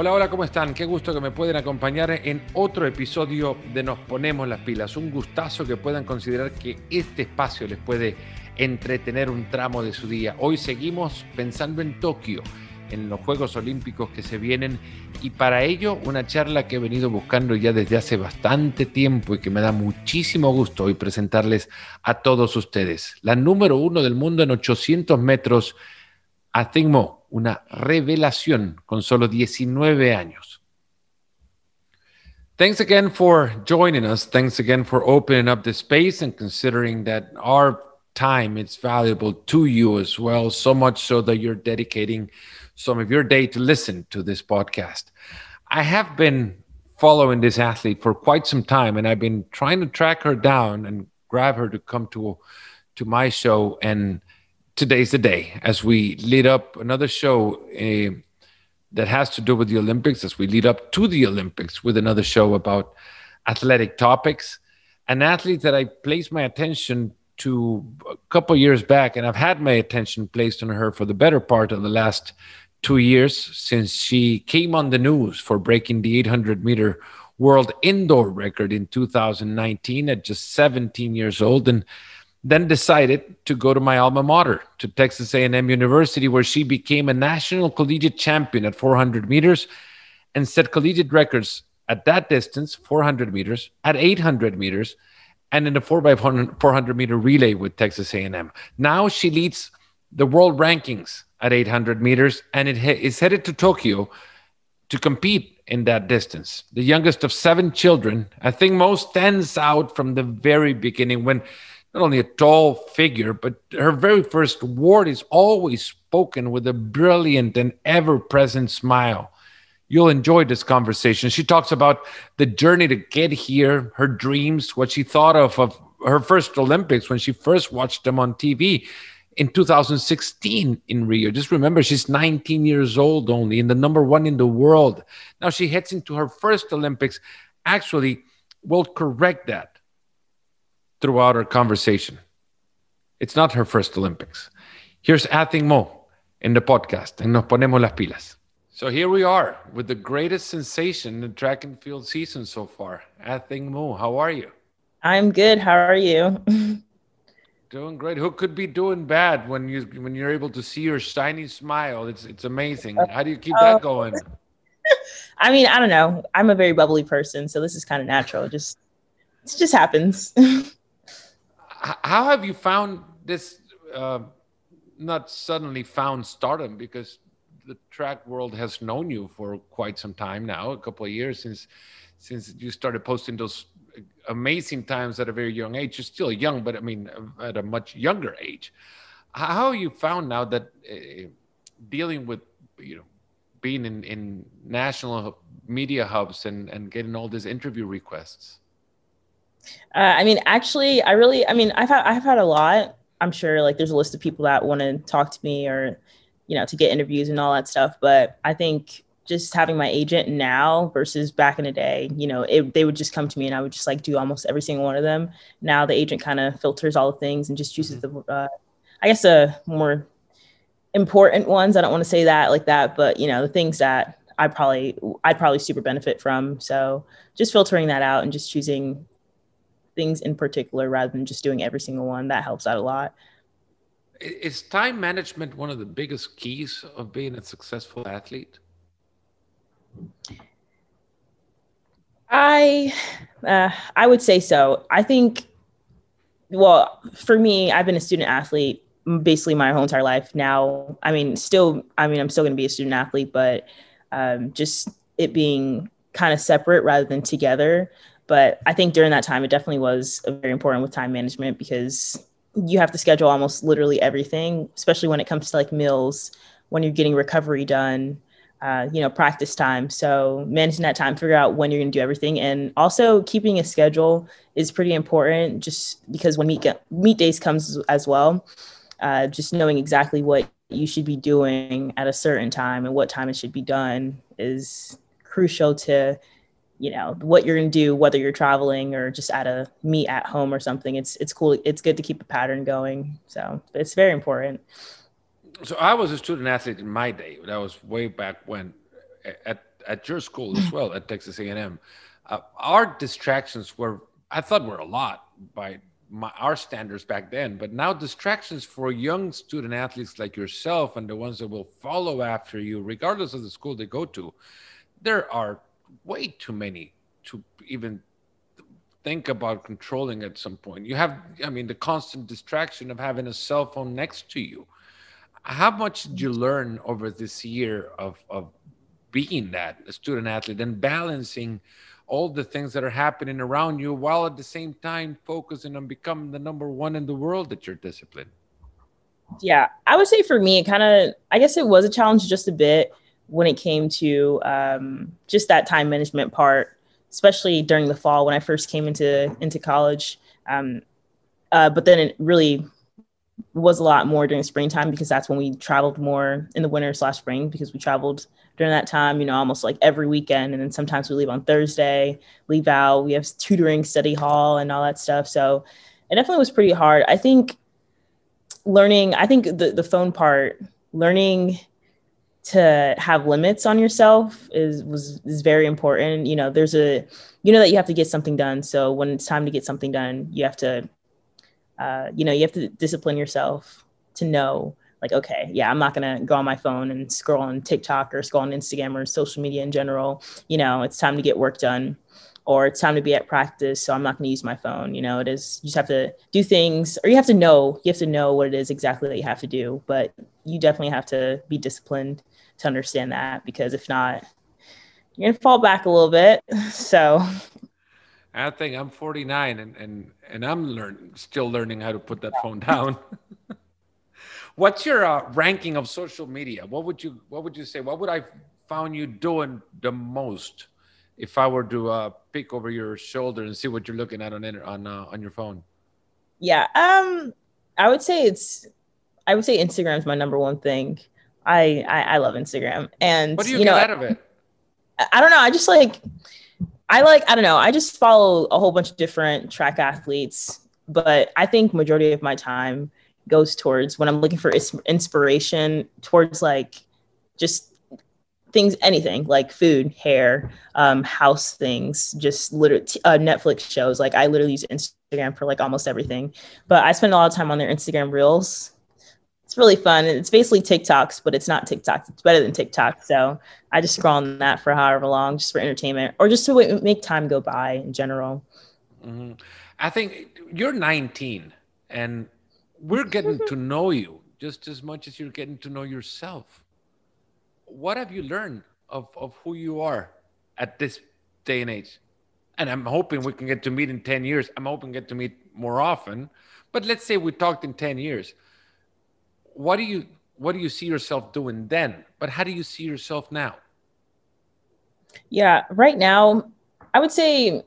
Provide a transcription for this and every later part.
Hola, hola, ¿cómo están? Qué gusto que me pueden acompañar en otro episodio de Nos Ponemos las Pilas. Un gustazo que puedan considerar que este espacio les puede entretener un tramo de su día. Hoy seguimos pensando en Tokio, en los Juegos Olímpicos que se vienen y para ello una charla que he venido buscando ya desde hace bastante tiempo y que me da muchísimo gusto hoy presentarles a todos ustedes. La número uno del mundo en 800 metros, Athing una revelación con solo 19 años. Thanks again for joining us. Thanks again for opening up the space and considering that our time is valuable to you as well, so much so that you're dedicating some of your day to listen to this podcast. I have been following this athlete for quite some time and I've been trying to track her down and grab her to come to to my show and today's the day as we lead up another show uh, that has to do with the Olympics, as we lead up to the Olympics with another show about athletic topics. An athlete that I placed my attention to a couple years back, and I've had my attention placed on her for the better part of the last two years since she came on the news for breaking the 800 meter world indoor record in 2019 at just 17 years old. And then decided to go to my alma mater to texas a&m university where she became a national collegiate champion at 400 meters and set collegiate records at that distance 400 meters at 800 meters and in the 4 by 400 meter relay with texas a&m now she leads the world rankings at 800 meters and it is headed to tokyo to compete in that distance. The youngest of seven children i think most stands out from the very beginning when not only a tall figure, but her very first word is always spoken with a brilliant and ever present smile. You'll enjoy this conversation. She talks about the journey to get here, her dreams, what she thought of of her first Olympics when she first watched them on TV in 2016 in Rio. Just remember, she's 19 years old only and the number one in the world. Now she heads into her first Olympics. Actually, we'll correct that throughout our conversation. It's not her first Olympics. Here's Athing Mu in the podcast, and nos ponemos las pilas. So here we are with the greatest sensation in the track and field season so far. Athing Mu, how are you? I'm good. How are you? doing great. Who could be doing bad when you when you're able to see your shiny smile? It's it's amazing. How do you keep that oh. going? I mean, I don't know. I'm a very bubbly person, so this is kind of natural. Just it just happens. how have you found this? Uh, not suddenly found stardom because the track world has known you for quite some time now, a couple of years since since you started posting those amazing times at a very young age. You're still young, but I mean at a much younger age. How you found now that uh, dealing with you know being in, in national media hubs and, and getting all these interview requests? Uh, I mean, actually, I really, I mean, I've had, I've had a lot. I'm sure like there's a list of people that want to talk to me or, you know, to get interviews and all that stuff. But I think just having my agent now versus back in the day, you know, it, they would just come to me and I would just like do almost every single one of them. Now the agent kind of filters all the things and just chooses mm-hmm. the, uh, I guess, the more important ones. I don't want to say that like that, but you know, the things that I probably, I'd probably super benefit from. So just filtering that out and just choosing things in particular rather than just doing every single one. That helps out a lot. Is time management one of the biggest keys of being a successful athlete? I uh, I would say so. I think well, for me, I've been a student athlete basically my whole entire life. Now, I mean, still, I mean, I'm still going to be a student athlete, but um, just it being kind of separate rather than together but I think during that time, it definitely was very important with time management because you have to schedule almost literally everything, especially when it comes to like meals, when you're getting recovery done, uh, you know, practice time. So managing that time, figure out when you're going to do everything, and also keeping a schedule is pretty important. Just because when meet meet days comes as well, uh, just knowing exactly what you should be doing at a certain time and what time it should be done is crucial to you know what you're going to do whether you're traveling or just at a meet at home or something it's it's cool it's good to keep a pattern going. So it's very important. So i was a student athlete in my day. That was way back when at at your school as well at Texas A&M. Uh, our distractions were, I thought, were a lot by my, our standards back then, but now distractions for young student athletes like yourself and the ones that will follow after you, regardless of the school they go to, there are way too many to even think about controlling at some point. You have, I mean, the constant distraction of having a cell phone next to you. How much did you learn over this year of, of being that a student athlete and balancing all the things that are happening around you while at the same time focusing on becoming the number one in the world at your discipline? Yeah, I would say for me, it kind of, I guess it was a challenge just a bit when it came to um, just that time management part, especially during the fall when I first came into into college. Um, uh, but then it really was a lot more during springtime because that's when we traveled more in the winter slash spring because we traveled during that time, you know, almost like every weekend. And then sometimes we leave on Thursday, leave out, we have tutoring, study hall, and all that stuff. So it definitely was pretty hard. I think learning, I think the, the phone part, learning to have limits on yourself is was is very important. You know, there's a you know that you have to get something done. So when it's time to get something done, you have to uh, you know, you have to discipline yourself to know like, okay, yeah, I'm not gonna go on my phone and scroll on TikTok or scroll on Instagram or social media in general. You know, it's time to get work done or it's time to be at practice. So I'm not gonna use my phone. You know, it is you just have to do things or you have to know, you have to know what it is exactly that you have to do. But you definitely have to be disciplined to understand that because if not, you're gonna fall back a little bit. So I think I'm 49 and and and I'm learning still learning how to put that phone down. What's your uh, ranking of social media? What would you What would you say? What would I found you doing the most if I were to uh, peek over your shoulder and see what you're looking at on on uh, on your phone? Yeah, um, I would say it's I would say Instagram is my number one thing. I, I I, love Instagram, and what do you, you get know, out of it? I, I don't know. I just like I like I don't know. I just follow a whole bunch of different track athletes, but I think majority of my time goes towards when I'm looking for inspiration towards like just things, anything like food, hair, um, house things, just literally uh, Netflix shows. Like I literally use Instagram for like almost everything, but I spend a lot of time on their Instagram reels. It's really fun. And It's basically TikToks, but it's not TikTok. It's better than TikTok. So I just scroll on that for however long, just for entertainment or just to make time go by in general. Mm-hmm. I think you're 19 and we're getting to know you just as much as you're getting to know yourself. What have you learned of, of who you are at this day and age? And I'm hoping we can get to meet in 10 years. I'm hoping get to meet more often. But let's say we talked in 10 years. What do you what do you see yourself doing then? But how do you see yourself now? Yeah, right now, I would say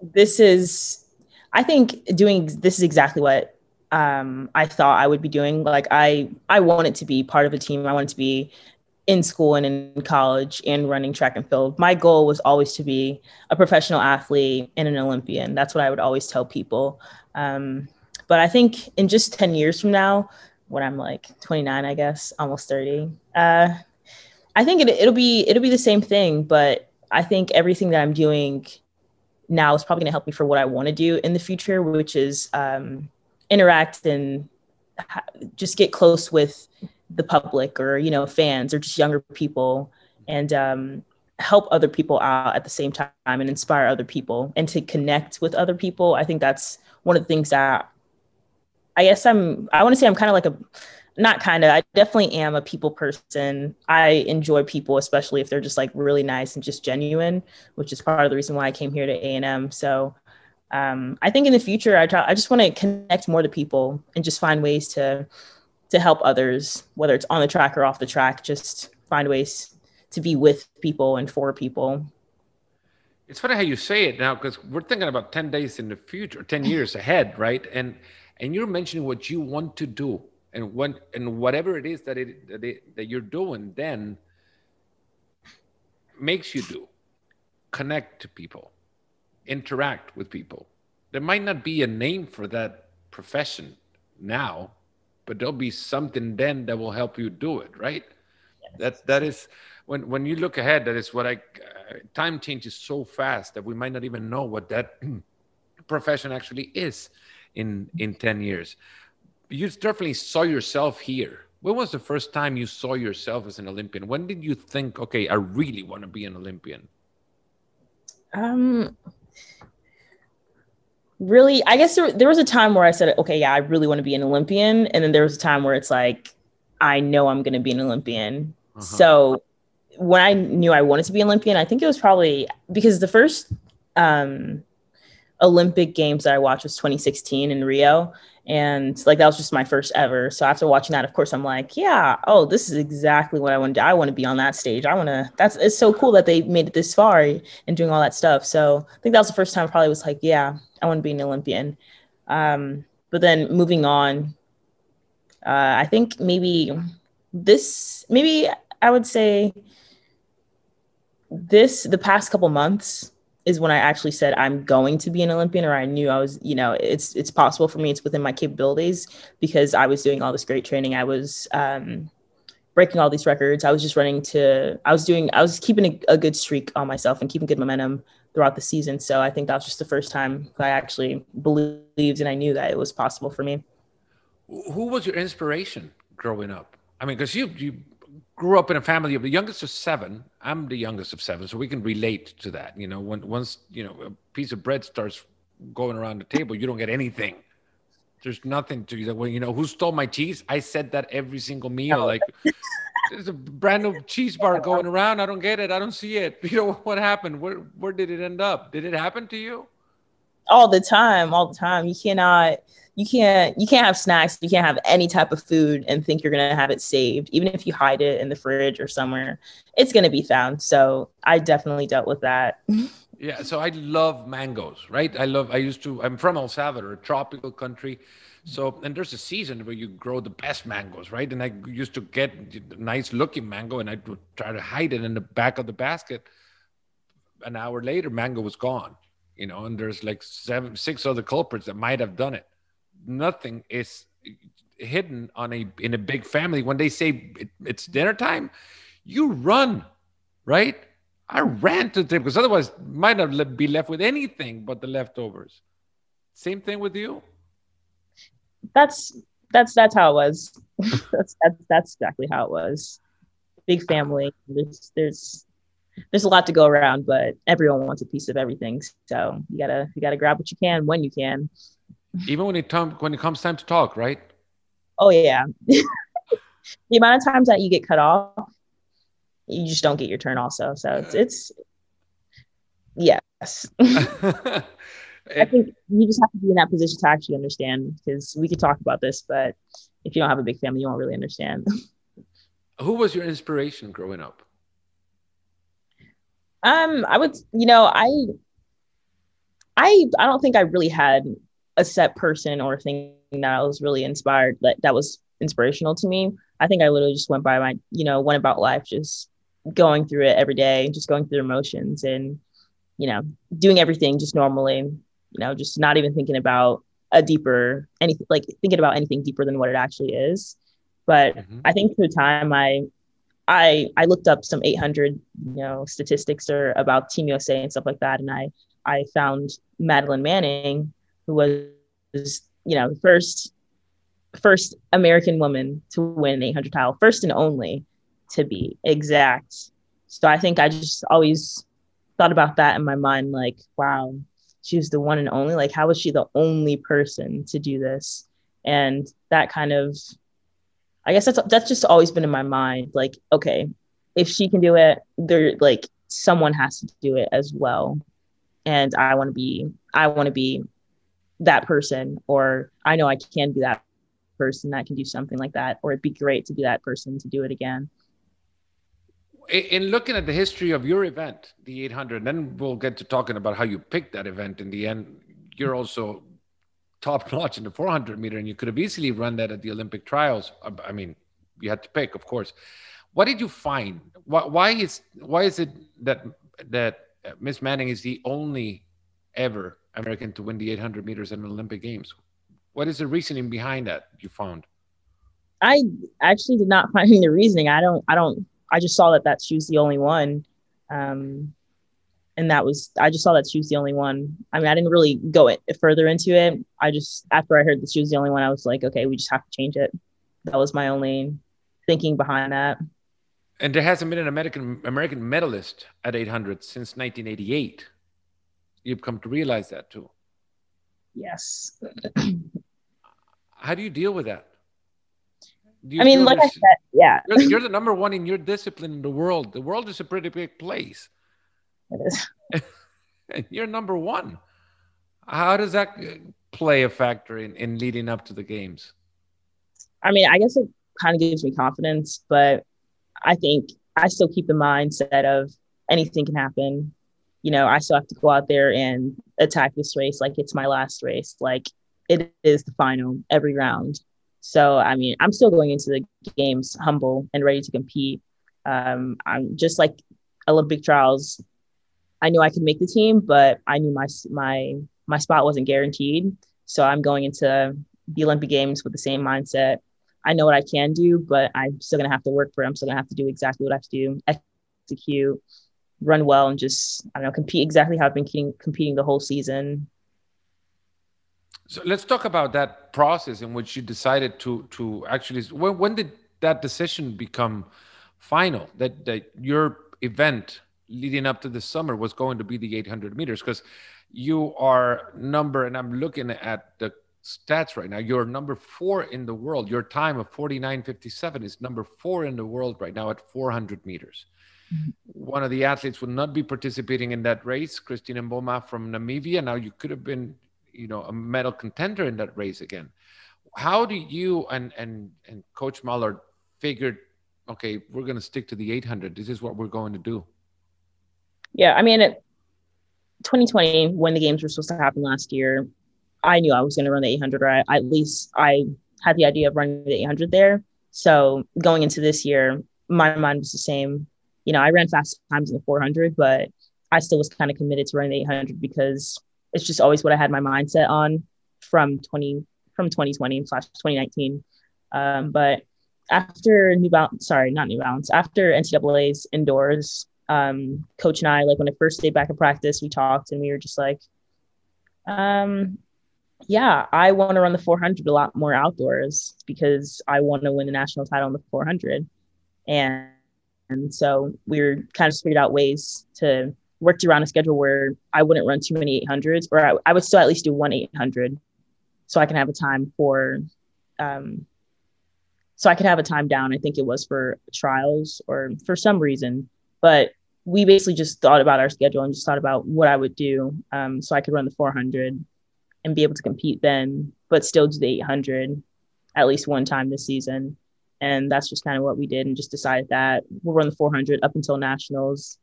this is I think doing this is exactly what um, I thought I would be doing. Like I, I wanted to be part of a team. I wanted to be in school and in college and running track and field. My goal was always to be a professional athlete and an Olympian. That's what I would always tell people. Um, but I think in just 10 years from now, when I'm like 29, I guess, almost 30, uh, I think it, it'll be, it'll be the same thing, but I think everything that I'm doing now is probably going to help me for what I want to do in the future, which is um, interact and just get close with the public or you know fans or just younger people and um, help other people out at the same time and inspire other people and to connect with other people. I think that's one of the things that I guess I'm. I want to say I'm kind of like a not kind of i definitely am a people person. I enjoy people especially if they're just like really nice and just genuine which is part of the reason why i came here to a&m so um, i think in the future i try i just want to connect more to people and just find ways to to help others whether it's on the track or off the track just find ways to be with people and for people. It's funny how you say it now because we're thinking about 10 days in the future 10 years ahead right? And and you're mentioning what you want to do and when and whatever it is that it that, it, that you're doing then makes you do. Connect to people. Interact with people. There might not be a name for that profession now but there'll be something then that will help you do it right? Yes. that that is when when you look ahead, that is what I uh, time changes so fast that we might not even know what that profession actually is in in 10 years. You definitely saw yourself here. When was the first time you saw yourself as an olympian? When did you think okay i really want to be an olympian um really i guess there, there was a time where i said okay yeah i really want to be an olympian and then there was a time where it's like i know i'm going to be an olympian. Uh-huh. so when i knew i wanted to be an olympian i think it was probably because the first um olympic games that i watched was 2016 in rio. And like that was just my first ever. So after watching that of course i'm like yeah oh this is exactly what i want to do. I want to be on that stage. I want to that's it's so cool that they made it this far and doing all that stuff. So i think that was the first time i probably was like yeah i want to be an olympian. Um, but then moving on uh, i think maybe this maybe i would say this the past couple months is when I actually said I'm going to be an Olympian, or I knew I was, you know, it's it's possible for me. It's within my capabilities because I was doing all this great training. I was um, breaking all these records. I was just running to. I was doing. I was keeping a, a, good streak on myself and keeping good momentum throughout the season. So I think that was just the first time I actually believed and I knew that it was possible for me. Who was your inspiration growing up? I mean, because you you grew up in a family of the youngest of seven. I'm the youngest of seven, so we can relate to that. You know, when once you know a piece of bread starts going around the table, you don't get anything. There's nothing to you. Well, you know, who stole my cheese? I said that every single meal. Like, there's a brand new cheese bar going around. I don't get it. I don't see it. You know what happened? Where where did it end up? Did it happen to you? All the time, all the time. You cannot you can't you can't have snacks. You can't have any type of food and think you're to have it saved. Even if you hide it in the fridge or somewhere it's to be found. So i definitely dealt with that. Yeah so i love mangoes right? I love i used to i'm from el salvador a tropical country. So and there's a season where you grow the best mangoes right? And i used to get nice looking mango and i would try to hide it in the back of the basket. An hour later mango was gone you know and there's like seven six other culprits that might have done it nothing is hidden on a in a big family. When they say it, it's dinner time, you run, right? I ran to the table because otherwise might not be left with anything but the leftovers. Same thing with you. That's that's that's how it was. that's that's that's exactly how it was. Big family. There's there's there's a lot to go around, but everyone wants a piece of everything. So you gotta you gotta grab what you can when you can. Even when it time when it comes time to talk, right? Oh yeah. the amount of times that you get cut off, you just don't get your turn. Also, so it's it's yes. I think you just have to be in that position to actually understand because we could talk about this, but if you don't have a big family, you won't really understand. Who was your inspiration growing up? Um, I would, you know, I, I, I don't think I really had a set person or thing that I was really inspired that that was inspirational to me. I think I literally just went by my, you know, went about life just going through it every day, just going through the emotions and, you know, doing everything just normally, you know, just not even thinking about a deeper anything like thinking about anything deeper than what it actually is. But mm-hmm. I think through time I I I looked up some 800 you know statistics or about Team USA and stuff like that, and I I found Madeline Manning who was, you know, the first first American woman to win an 800 title, first and only to be exact. So I think I just always thought about that in my mind, like, wow, she was the one and only. Like, how was she the only person to do this? And that kind of, I guess that's that's just always been in my mind. Like, okay, if she can do it, there like someone has to do it as well. And I want to be, I want to be that person or i know i can be that person that can do something like that or it'd be great to be that person to do it again in looking at the history of your event the 800 then we'll get to talking about how you picked that event in the end you're also top notch in the 400 meter and you could have easily run that at the olympic trials i mean you had to pick of course what did you find why, is why is it that that miss manning is the only ever American to win the 800 meters in the Olympic Games. What is the reasoning behind that you found? I actually did not find the reasoning. I don't. I don't. I just saw that that she was the only one. Um, and that was I just saw that she was the only one. I mean, I didn't really go it further into it. I just after I heard that she was the only one, I was like, okay, we just have to change it. That was my only thinking behind that. And there hasn't been an American American medalist at 800 since 1988. You've come to realize that too. Yes. How do you deal with that? I mean, like I said, yeah. You're, you're, the number one in your discipline in the world. The world is a pretty big place. It is. you're number one. How does that play a factor in, in leading up to the games? I mean, I guess it kind of gives me confidence, but I think I still keep the mindset of anything can happen. You know, I still have to go out there and attack this race like it's my last race. Like it is the final every round. So, I mean, I'm still going into the games humble and ready to compete. Um, I'm just like Olympic trials. I knew I could make the team, but I knew my my my spot wasn't guaranteed. So I'm going into the Olympic Games with the same mindset. I know what I can do, but I'm still gonna have to work for it. I'm still gonna have to do exactly what I have to do, execute, run well, and just I don't know, compete exactly how I've been competing, competing the whole season. So let's talk about that process in which you decided to to actually. When, when did that decision become final? That that your event leading up to the summer was going to be the 800 meters because you are number and i'm looking at the stats right now you're number four in the world. Your time of 49.57 is number four in the world right now at 400 meters. Mm-hmm. one of the athletes will not be participating in that race christine mboma from namibia. Now you could have been you know a medal contender in that race again. How do you and and and coach Mallard figured okay we're going to stick to the 800 this is what we're going to do yeah, I mean, it, 2020 when the games were supposed to happen last year, I knew I was going to run the 800. Or at least I had the idea of running the 800 there. So going into this year, my mind was the same. You know, I ran fast times in the 400, but I still was kind of committed to running the 800 because it's just always what I had my mindset on from 20 from 2020 slash 2019. Um, but after New Balance, sorry, not New Balance, after NCAA's indoors, um, coach and I, like when I first stayed back in practice, we talked and we were just like, um, yeah, I want to run the 400 a lot more outdoors because I want to win the national title in the 400. And, and so we were kind of figured out ways to work around a schedule where I wouldn't run too many 800s, or I, I would still at least do one 800 so I can have a time for, um, so I could have a time down. I think it was for trials or for some reason, but we basically just thought about our schedule and just thought about what I would do um, so I could run the 400 and be able to compete then, but still do the 800 at least one time this season. And that's just kind of what we did and just decided that we'll run the 400 up until nationals,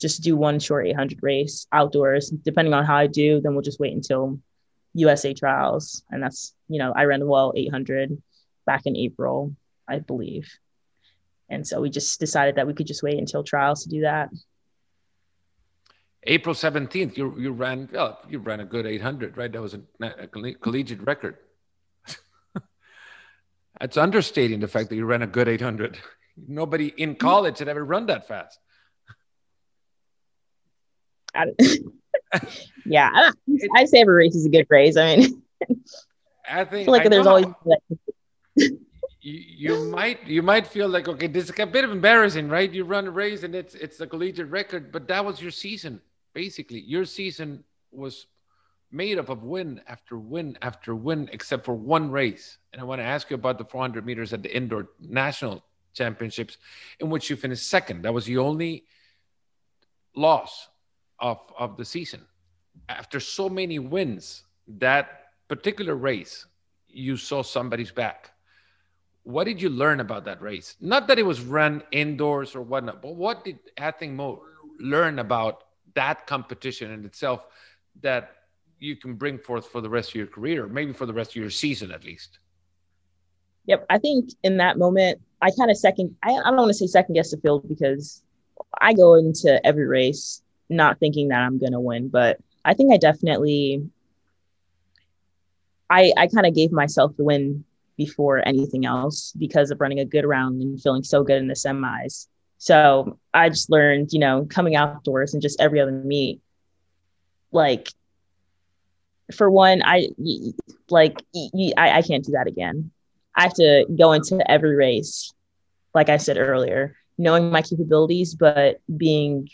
just do one short 800 race outdoors. Depending on how I do, then we'll just wait until USA trials. And that's, you know, I ran the well 800 back in April, I believe. And so we just decided that we could just wait until trials to do that. April 17th, you, you ran, well, you ran a good 800, right? That was a, a collegiate record. That's understating the fact that you ran a good 800. Nobody in college had ever run that fast. yeah, I, I say every race is a good race. I mean, I think I feel like I there's always you, might you might feel like okay this is a bit of embarrassing right? You run a race and it's it's a collegiate record but that was your season basically. Your season was made up of win after win after win except for one race. And i want to ask you about the 400 meters at the indoor national championships in which you finished second. That was the only loss of of the season. After so many wins that particular race you saw somebody's back what did you learn about that race? Not that it was run indoors or whatnot, but what did Athing Mu learn about that competition in itself that you can bring forth for the rest of your career, maybe for the rest of your season at least? Yep. I think in that moment, I kind of second, I, I don't want to say second guess the field because I go into every race not thinking that I'm going to win, but I think I definitely, I, I kind of gave myself the win before anything else because of running a good round and feeling so good in the semis. So I just learned, you know, coming outdoors and just every other meet, like for one, I like I, I can't do that again. I have to go into every race, like I said earlier, knowing my capabilities, but being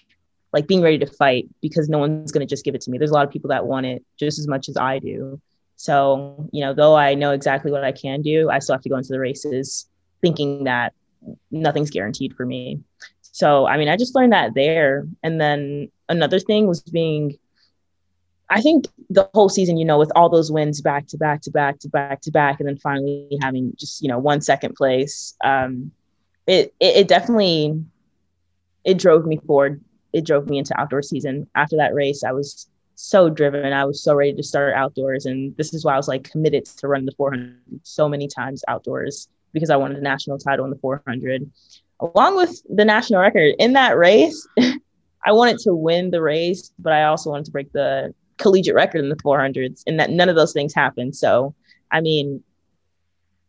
like being ready to fight because no one's going to just give it to me. There's a lot of people that want it just as much as I do. So, you know, though I know exactly what I can do, I still have to go into the races thinking that nothing's guaranteed for me. So, I mean, I just learned that there. And then another thing was being, I think the whole season, you know, with all those wins back to back to back to back to back, and then finally having just, you know, one second place, um, it, it, it definitely, it drove me forward. It drove me into outdoor season. After that race, I was so driven. I was so ready to start outdoors. And this is why I was like committed to run the 400 so many times outdoors because I wanted a national title in the 400. Along with the national record in that race, I wanted to win the race, but I also wanted to break the collegiate record in the 400s, and that none of those things happened. So, I mean,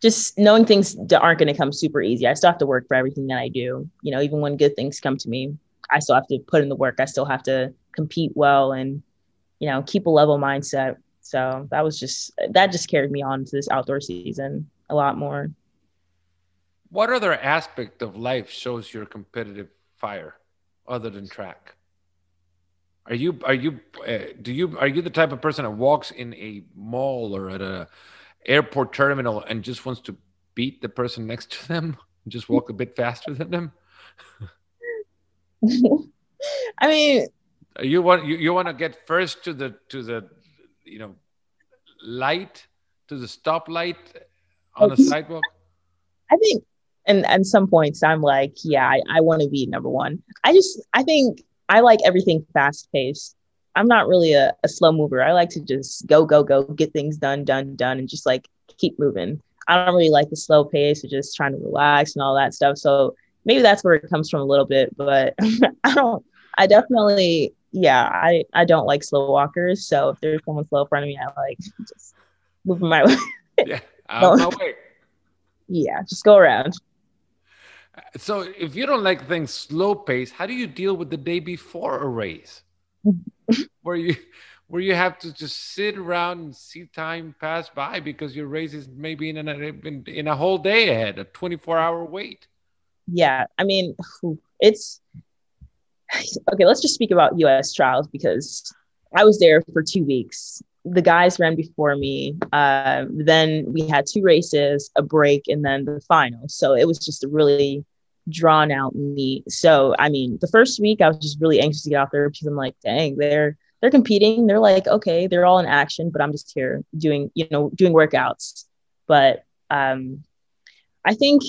just knowing things aren't going to come super easy. I still have to work for everything that I do. You know, even when good things come to me, I still have to put in the work. I still have to compete well and, you know, keep a level mindset. So that was just that just carried me on to this outdoor season a lot more. What other aspect of life shows your competitive fire other than track? Are you are you uh, do you are you the type of person that walks in a mall or at a airport terminal and just wants to beat the person next to them, just walk a bit faster than them? I mean, you want you, you want to get first to the to the you know light to the stoplight on a sidewalk. I think and at some points i'm like yeah i, I want to be number one. I just i think i like everything fast paced i'm not really a, a slow mover. I like to just go go go get things done done done and just like keep moving. I don't really like the slow pace of just trying to relax and all that stuff so maybe that's where it comes from a little bit but i don't i definitely yeah i i don't like slow walkers so if there's someone slow in front of me i like just move my way yeah out my way yeah just go around uh, so if you don't like things slow pace, how do you deal with the day before a race? where you where you have to just sit around and see time pass by because your race is maybe in, in, in a whole day ahead, a 24 hour wait. Yeah, I mean, it's okay. Let's just speak about U.S. trials because I was there for two weeks. The guys ran before me. Uh, then we had two races, a break, and then the final. So it was just a really drawn out meet. So I mean, the first week I was just really anxious to get out there because I'm like, dang, they're they're competing. They're like, okay, they're all in action, but I'm just here doing, you know, doing workouts. But um I think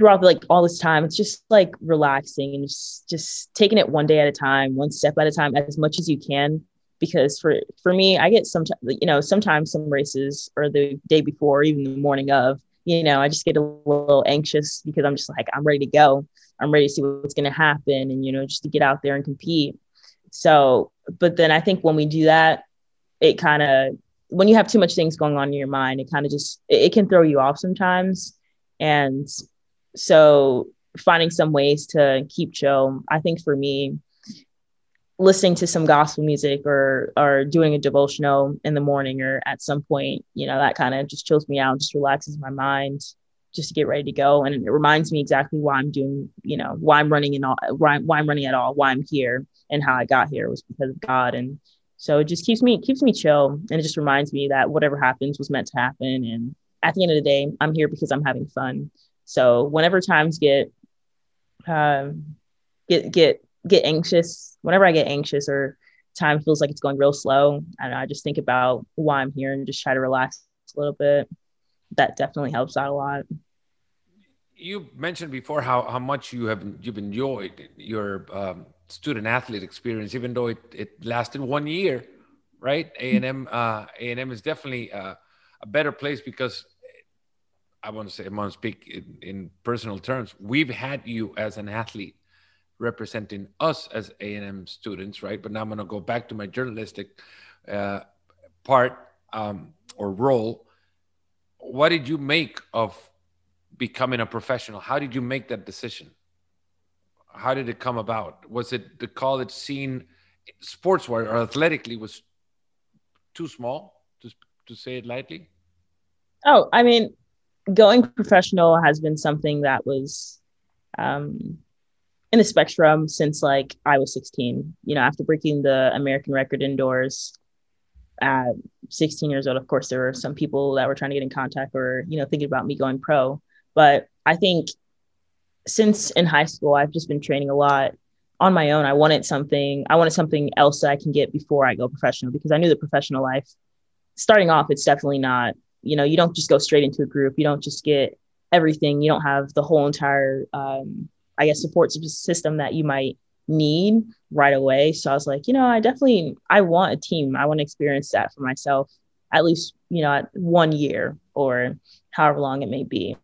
throughout like all this time, it's just like relaxing and just just taking it one day at a time, one step at a time, as much as you can. Because for for me, I get some, you know, sometimes some races or the day before, even the morning of, you know, I just get a little anxious because I'm just like, I'm ready to go. I'm ready to see what's going to happen and, you know, just to get out there and compete. So, but then I think when we do that, it kind of, when you have too much things going on in your mind, it kind of just, it, it can throw you off sometimes. And so finding some ways to keep chill, I think for me, listening to some gospel music or or doing a devotional in the morning or at some point you know that kind of just chills me out just relaxes my mind just to get ready to go. And it reminds me exactly why i'm doing you know why i'm running and all why, why i'm running at all why i'm here and how i got here was because of god. And so it just keeps me keeps me chill. And it just reminds me that whatever happens was meant to happen. And at the end of the day i'm here because i'm having fun so whenever times get um get get get anxious, whenever I get anxious or time feels like it's going real slow, I just think about why I'm here and just try to relax a little bit. That definitely helps out a lot. You mentioned before how, how much you have you've enjoyed your um, student athlete experience, even though it, it lasted one year, right? A and M uh, A and M is definitely uh, a better place because I want to say I want to speak in, in personal terms. We've had you as an athlete representing us as A&M students, right? But now I'm going to go back to my journalistic uh, part um, or role. What did you make of becoming a professional? How did you make that decision? How did it come about? Was it the college scene, sports or athletically, was too small, to, to say it lightly? Oh, I mean, going professional has been something that was um, in the spectrum since like I was 16. You know, after breaking the American record indoors at 16 years old, of course, there were some people that were trying to get in contact or, you know, thinking about me going pro. But I think since in high school, I've just been training a lot on my own. I wanted something, I wanted something else that I can get before I go professional because I knew the professional life starting off, it's definitely not, you know, you don't just go straight into a group. You don't just get everything. You don't have the whole entire, um, I guess, support system that you might need right away. So I was like, you know, I definitely, I want a team. I want to experience that for myself, at least, you know, at one year or however long it may be.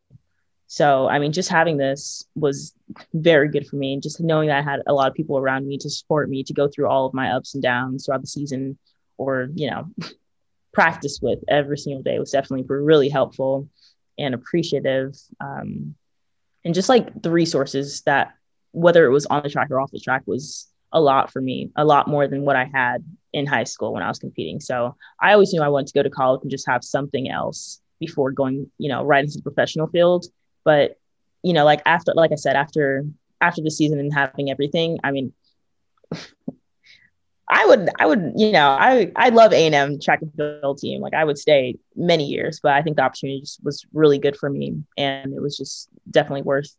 So, I mean, just having this was very good for me. And just knowing that I had a lot of people around me to support me to go through all of my ups and downs throughout the season or, you know, practice with every single day was definitely really helpful and appreciative. Um, and just like the resources that, whether it was on the track or off the track, was a lot for me, a lot more than what I had in high school when I was competing. So I always knew I wanted to go to college and just have something else before going, you know, right into the professional field. But, you know, like after, like I said, after after the season and having everything, I mean, I would, I would, you know, I, I love A and M track and field team. Like I would stay many years, but I think the opportunity just was really good for me, and it was just definitely worth,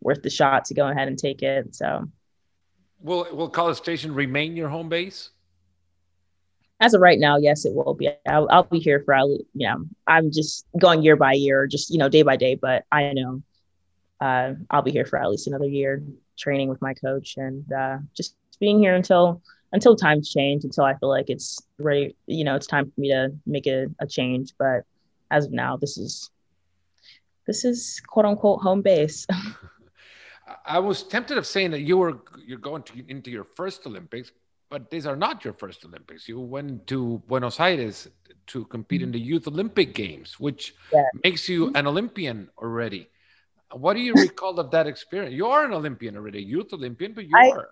worth the shot to go ahead and take it. So, will will College Station remain your home base? As of right now, yes, it will be. I'll, I'll be here for, you know, I'm just going year by year, just you know, day by day. But I know uh, I'll be here for at least another year, training with my coach and uh, just being here until until times change, until I feel like it's ready, you know, it's time for me to make a, a change. But as of now, this is this is quote unquote home base. I was tempted of saying that you were you're going to into your first Olympics, but these are not your first Olympics. You went to Buenos Aires to compete in the Youth Olympic Games, which yeah. makes you mm-hmm. an Olympian already. What do you recall of that experience? You are an Olympian already, youth Olympian, but you I, are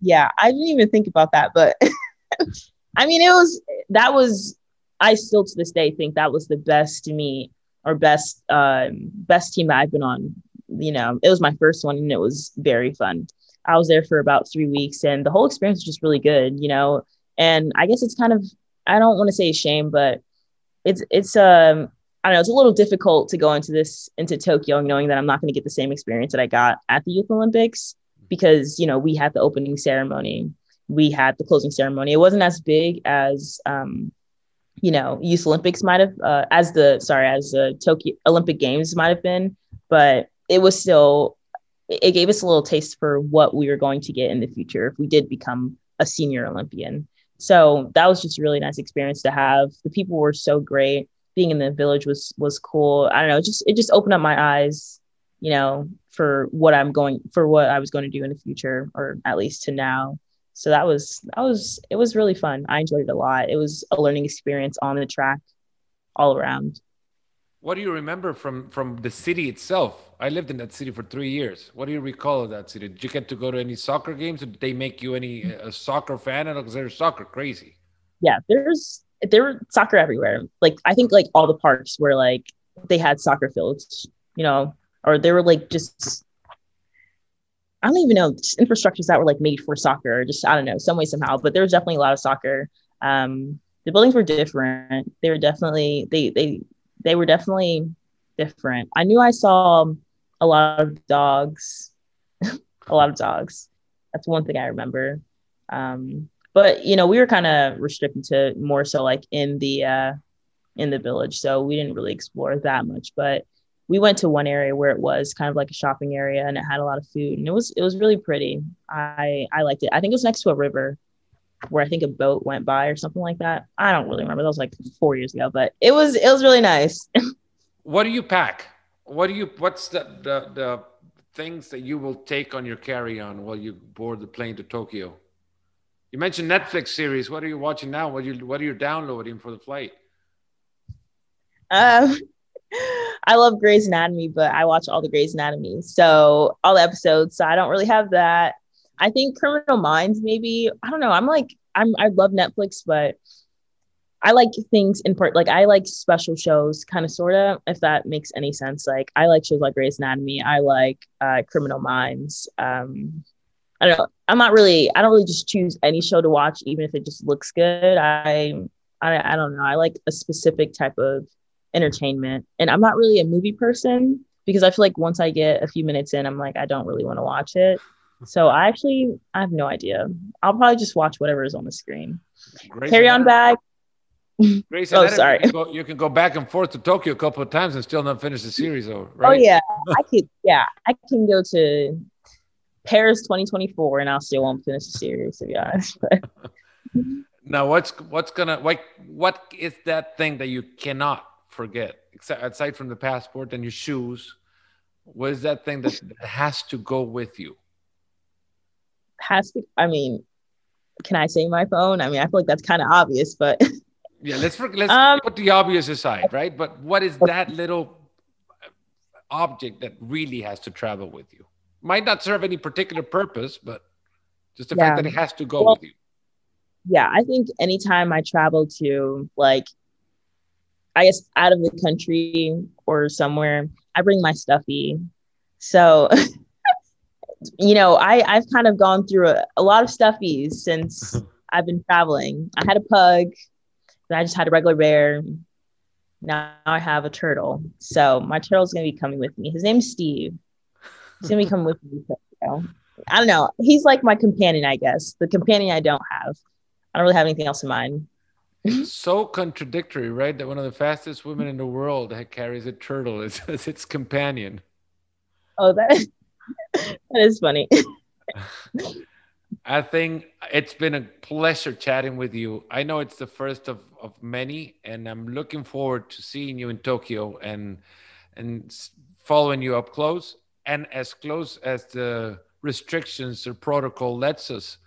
yeah, I didn't even think about that, but I mean, it was that was I still to this day think that was the best to me or best um, best team that I've been on. You know, it was my first one and it was very fun. I was there for about three weeks and the whole experience was just really good. You know, and I guess it's kind of I don't want to say shame, but it's it's um I don't know, it's a little difficult to go into this into Tokyo knowing that I'm not going to get the same experience that I got at the Youth Olympics because you know we had the opening ceremony we had the closing ceremony. It wasn't as big as um, you know youth olympics might have uh, as the sorry as the tokyo olympic games might have been but it was still it gave us a little taste for what we were going to get in the future if we did become a senior olympian. So that was just a really nice experience to have. The people were so great. Being in the village was was cool. I don't know it just it just opened up my eyes you know for what I'm going for what I was going to do in the future or at least to now. So that was that was it was really fun. I enjoyed it a lot. It was a learning experience on the track all around. What do you remember from from the city itself? I lived in that city for three years. What do you recall of that city? Did you get to go to any soccer games? Or did they make you any mm-hmm. a soccer fan? Because there's soccer crazy. Yeah, there's there were soccer everywhere. Like I think like all the parks were like they had soccer fields. You know, or they were like just I don't even know infrastructures that were like made for soccer, just I don't know, some way somehow. But there was definitely a lot of soccer. Um, the buildings were different. They were definitely they they they were definitely different. I knew I saw a lot of dogs, a lot of dogs. That's one thing I remember. Um, but you know, we were kind of restricted to more so like in the uh, in the village, so we didn't really explore that much. But we went to one area where it was kind of like a shopping area and it had a lot of food and it was it was really pretty. I I liked it. I think it was next to a river where I think a boat went by or something like that. I don't really remember. That was like 4 years ago, but it was it was really nice. what do you pack? What do you what's the the the things that you will take on your carry-on while you board the plane to Tokyo? You mentioned Netflix series. What are you watching now? What are you what are you downloading for the flight? Um I love Grey's Anatomy, but I watch all the Grey's Anatomy, so all the episodes. So I don't really have that. I think Criminal Minds, maybe. I don't know. I'm like, I'm. I love Netflix, but I like things in part. Like I like special shows, kind of, sorta. If that makes any sense. Like I like shows like Grey's Anatomy. I like uh, Criminal Minds. Um, I don't know. I'm not really. I don't really just choose any show to watch, even if it just looks good. I, I, I don't know. I like a specific type of entertainment, and I'm not really a movie person because I feel like once I get a few minutes in, I'm like, I don't really want to watch it. So I actually, I have no idea. I'll probably just watch whatever is on the screen. Grey's Carry on back. Grey's oh, sorry. You can, go, you can, go, back and forth to Tokyo a couple of times and still not finish the series, though, oh, right? Oh yeah, I could. Yeah, I can go to Paris 2024, and I'll still won't finish the series to be honest. now, what's what's gonna like? What is that thing that you cannot forget, except aside from the passport and your shoes? What is that thing that, that has to go with you? Has to. I mean, can I say my phone? I mean, I feel like that's kind of obvious, but yeah, let's let's um, put the obvious aside, right? But what is that little object that really has to travel with you? might not serve any particular purpose, but just the yeah. fact that it has to go well, with you. Yeah, I think anytime I travel to like, I guess out of the country or somewhere, I bring my stuffy. So, you know, I I've kind of gone through a, a lot of stuffies since I've been traveling. I had a pug, then I just had a regular bear. Now I have a turtle. So my turtle's gonna be coming with me. His name's Steve. He's gonna come with me. I don't know. He's like my companion, I guess. The companion I don't have. I don't really have anything else in mind. Mm-hmm. so contradictory, right? That one of the fastest women in the world carries a turtle as, as its companion. Oh, that that is funny. I think it's been a pleasure chatting with you. I know it's the first of, of many, and I'm looking forward to seeing you in Tokyo and and following you up close and as close as the restrictions or protocol lets us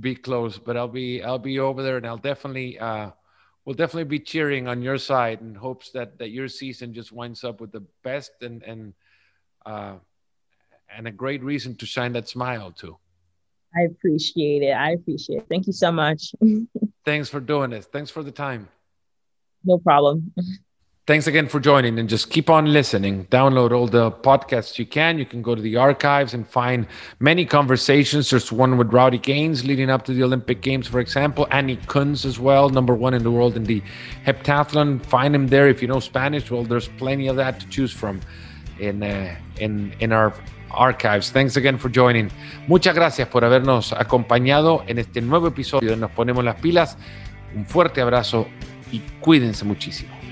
be close. But I'll be I'll be over there, and I'll definitely uh, we'll definitely be cheering on your side in hopes that that your season just winds up with the best and and uh, and a great reason to shine that smile too. I appreciate it. I appreciate it. Thank you so much. Thanks for doing this. Thanks for the time. No problem. Thanks again for joining and just keep on listening. Download all the podcasts you can. You can go to the archives and find many conversations. There's one with Rowdy Gaines leading up to the Olympic Games, for example. Annie Kunz as well, number one in the world in the heptathlon. Find him there if you know Spanish. Well, there's plenty of that to choose from in, uh, in, in our archives. Thanks again for joining. Muchas gracias por habernos acompañado en este nuevo episodio de Nos Ponemos las Pilas. Un fuerte abrazo y cuídense muchísimo.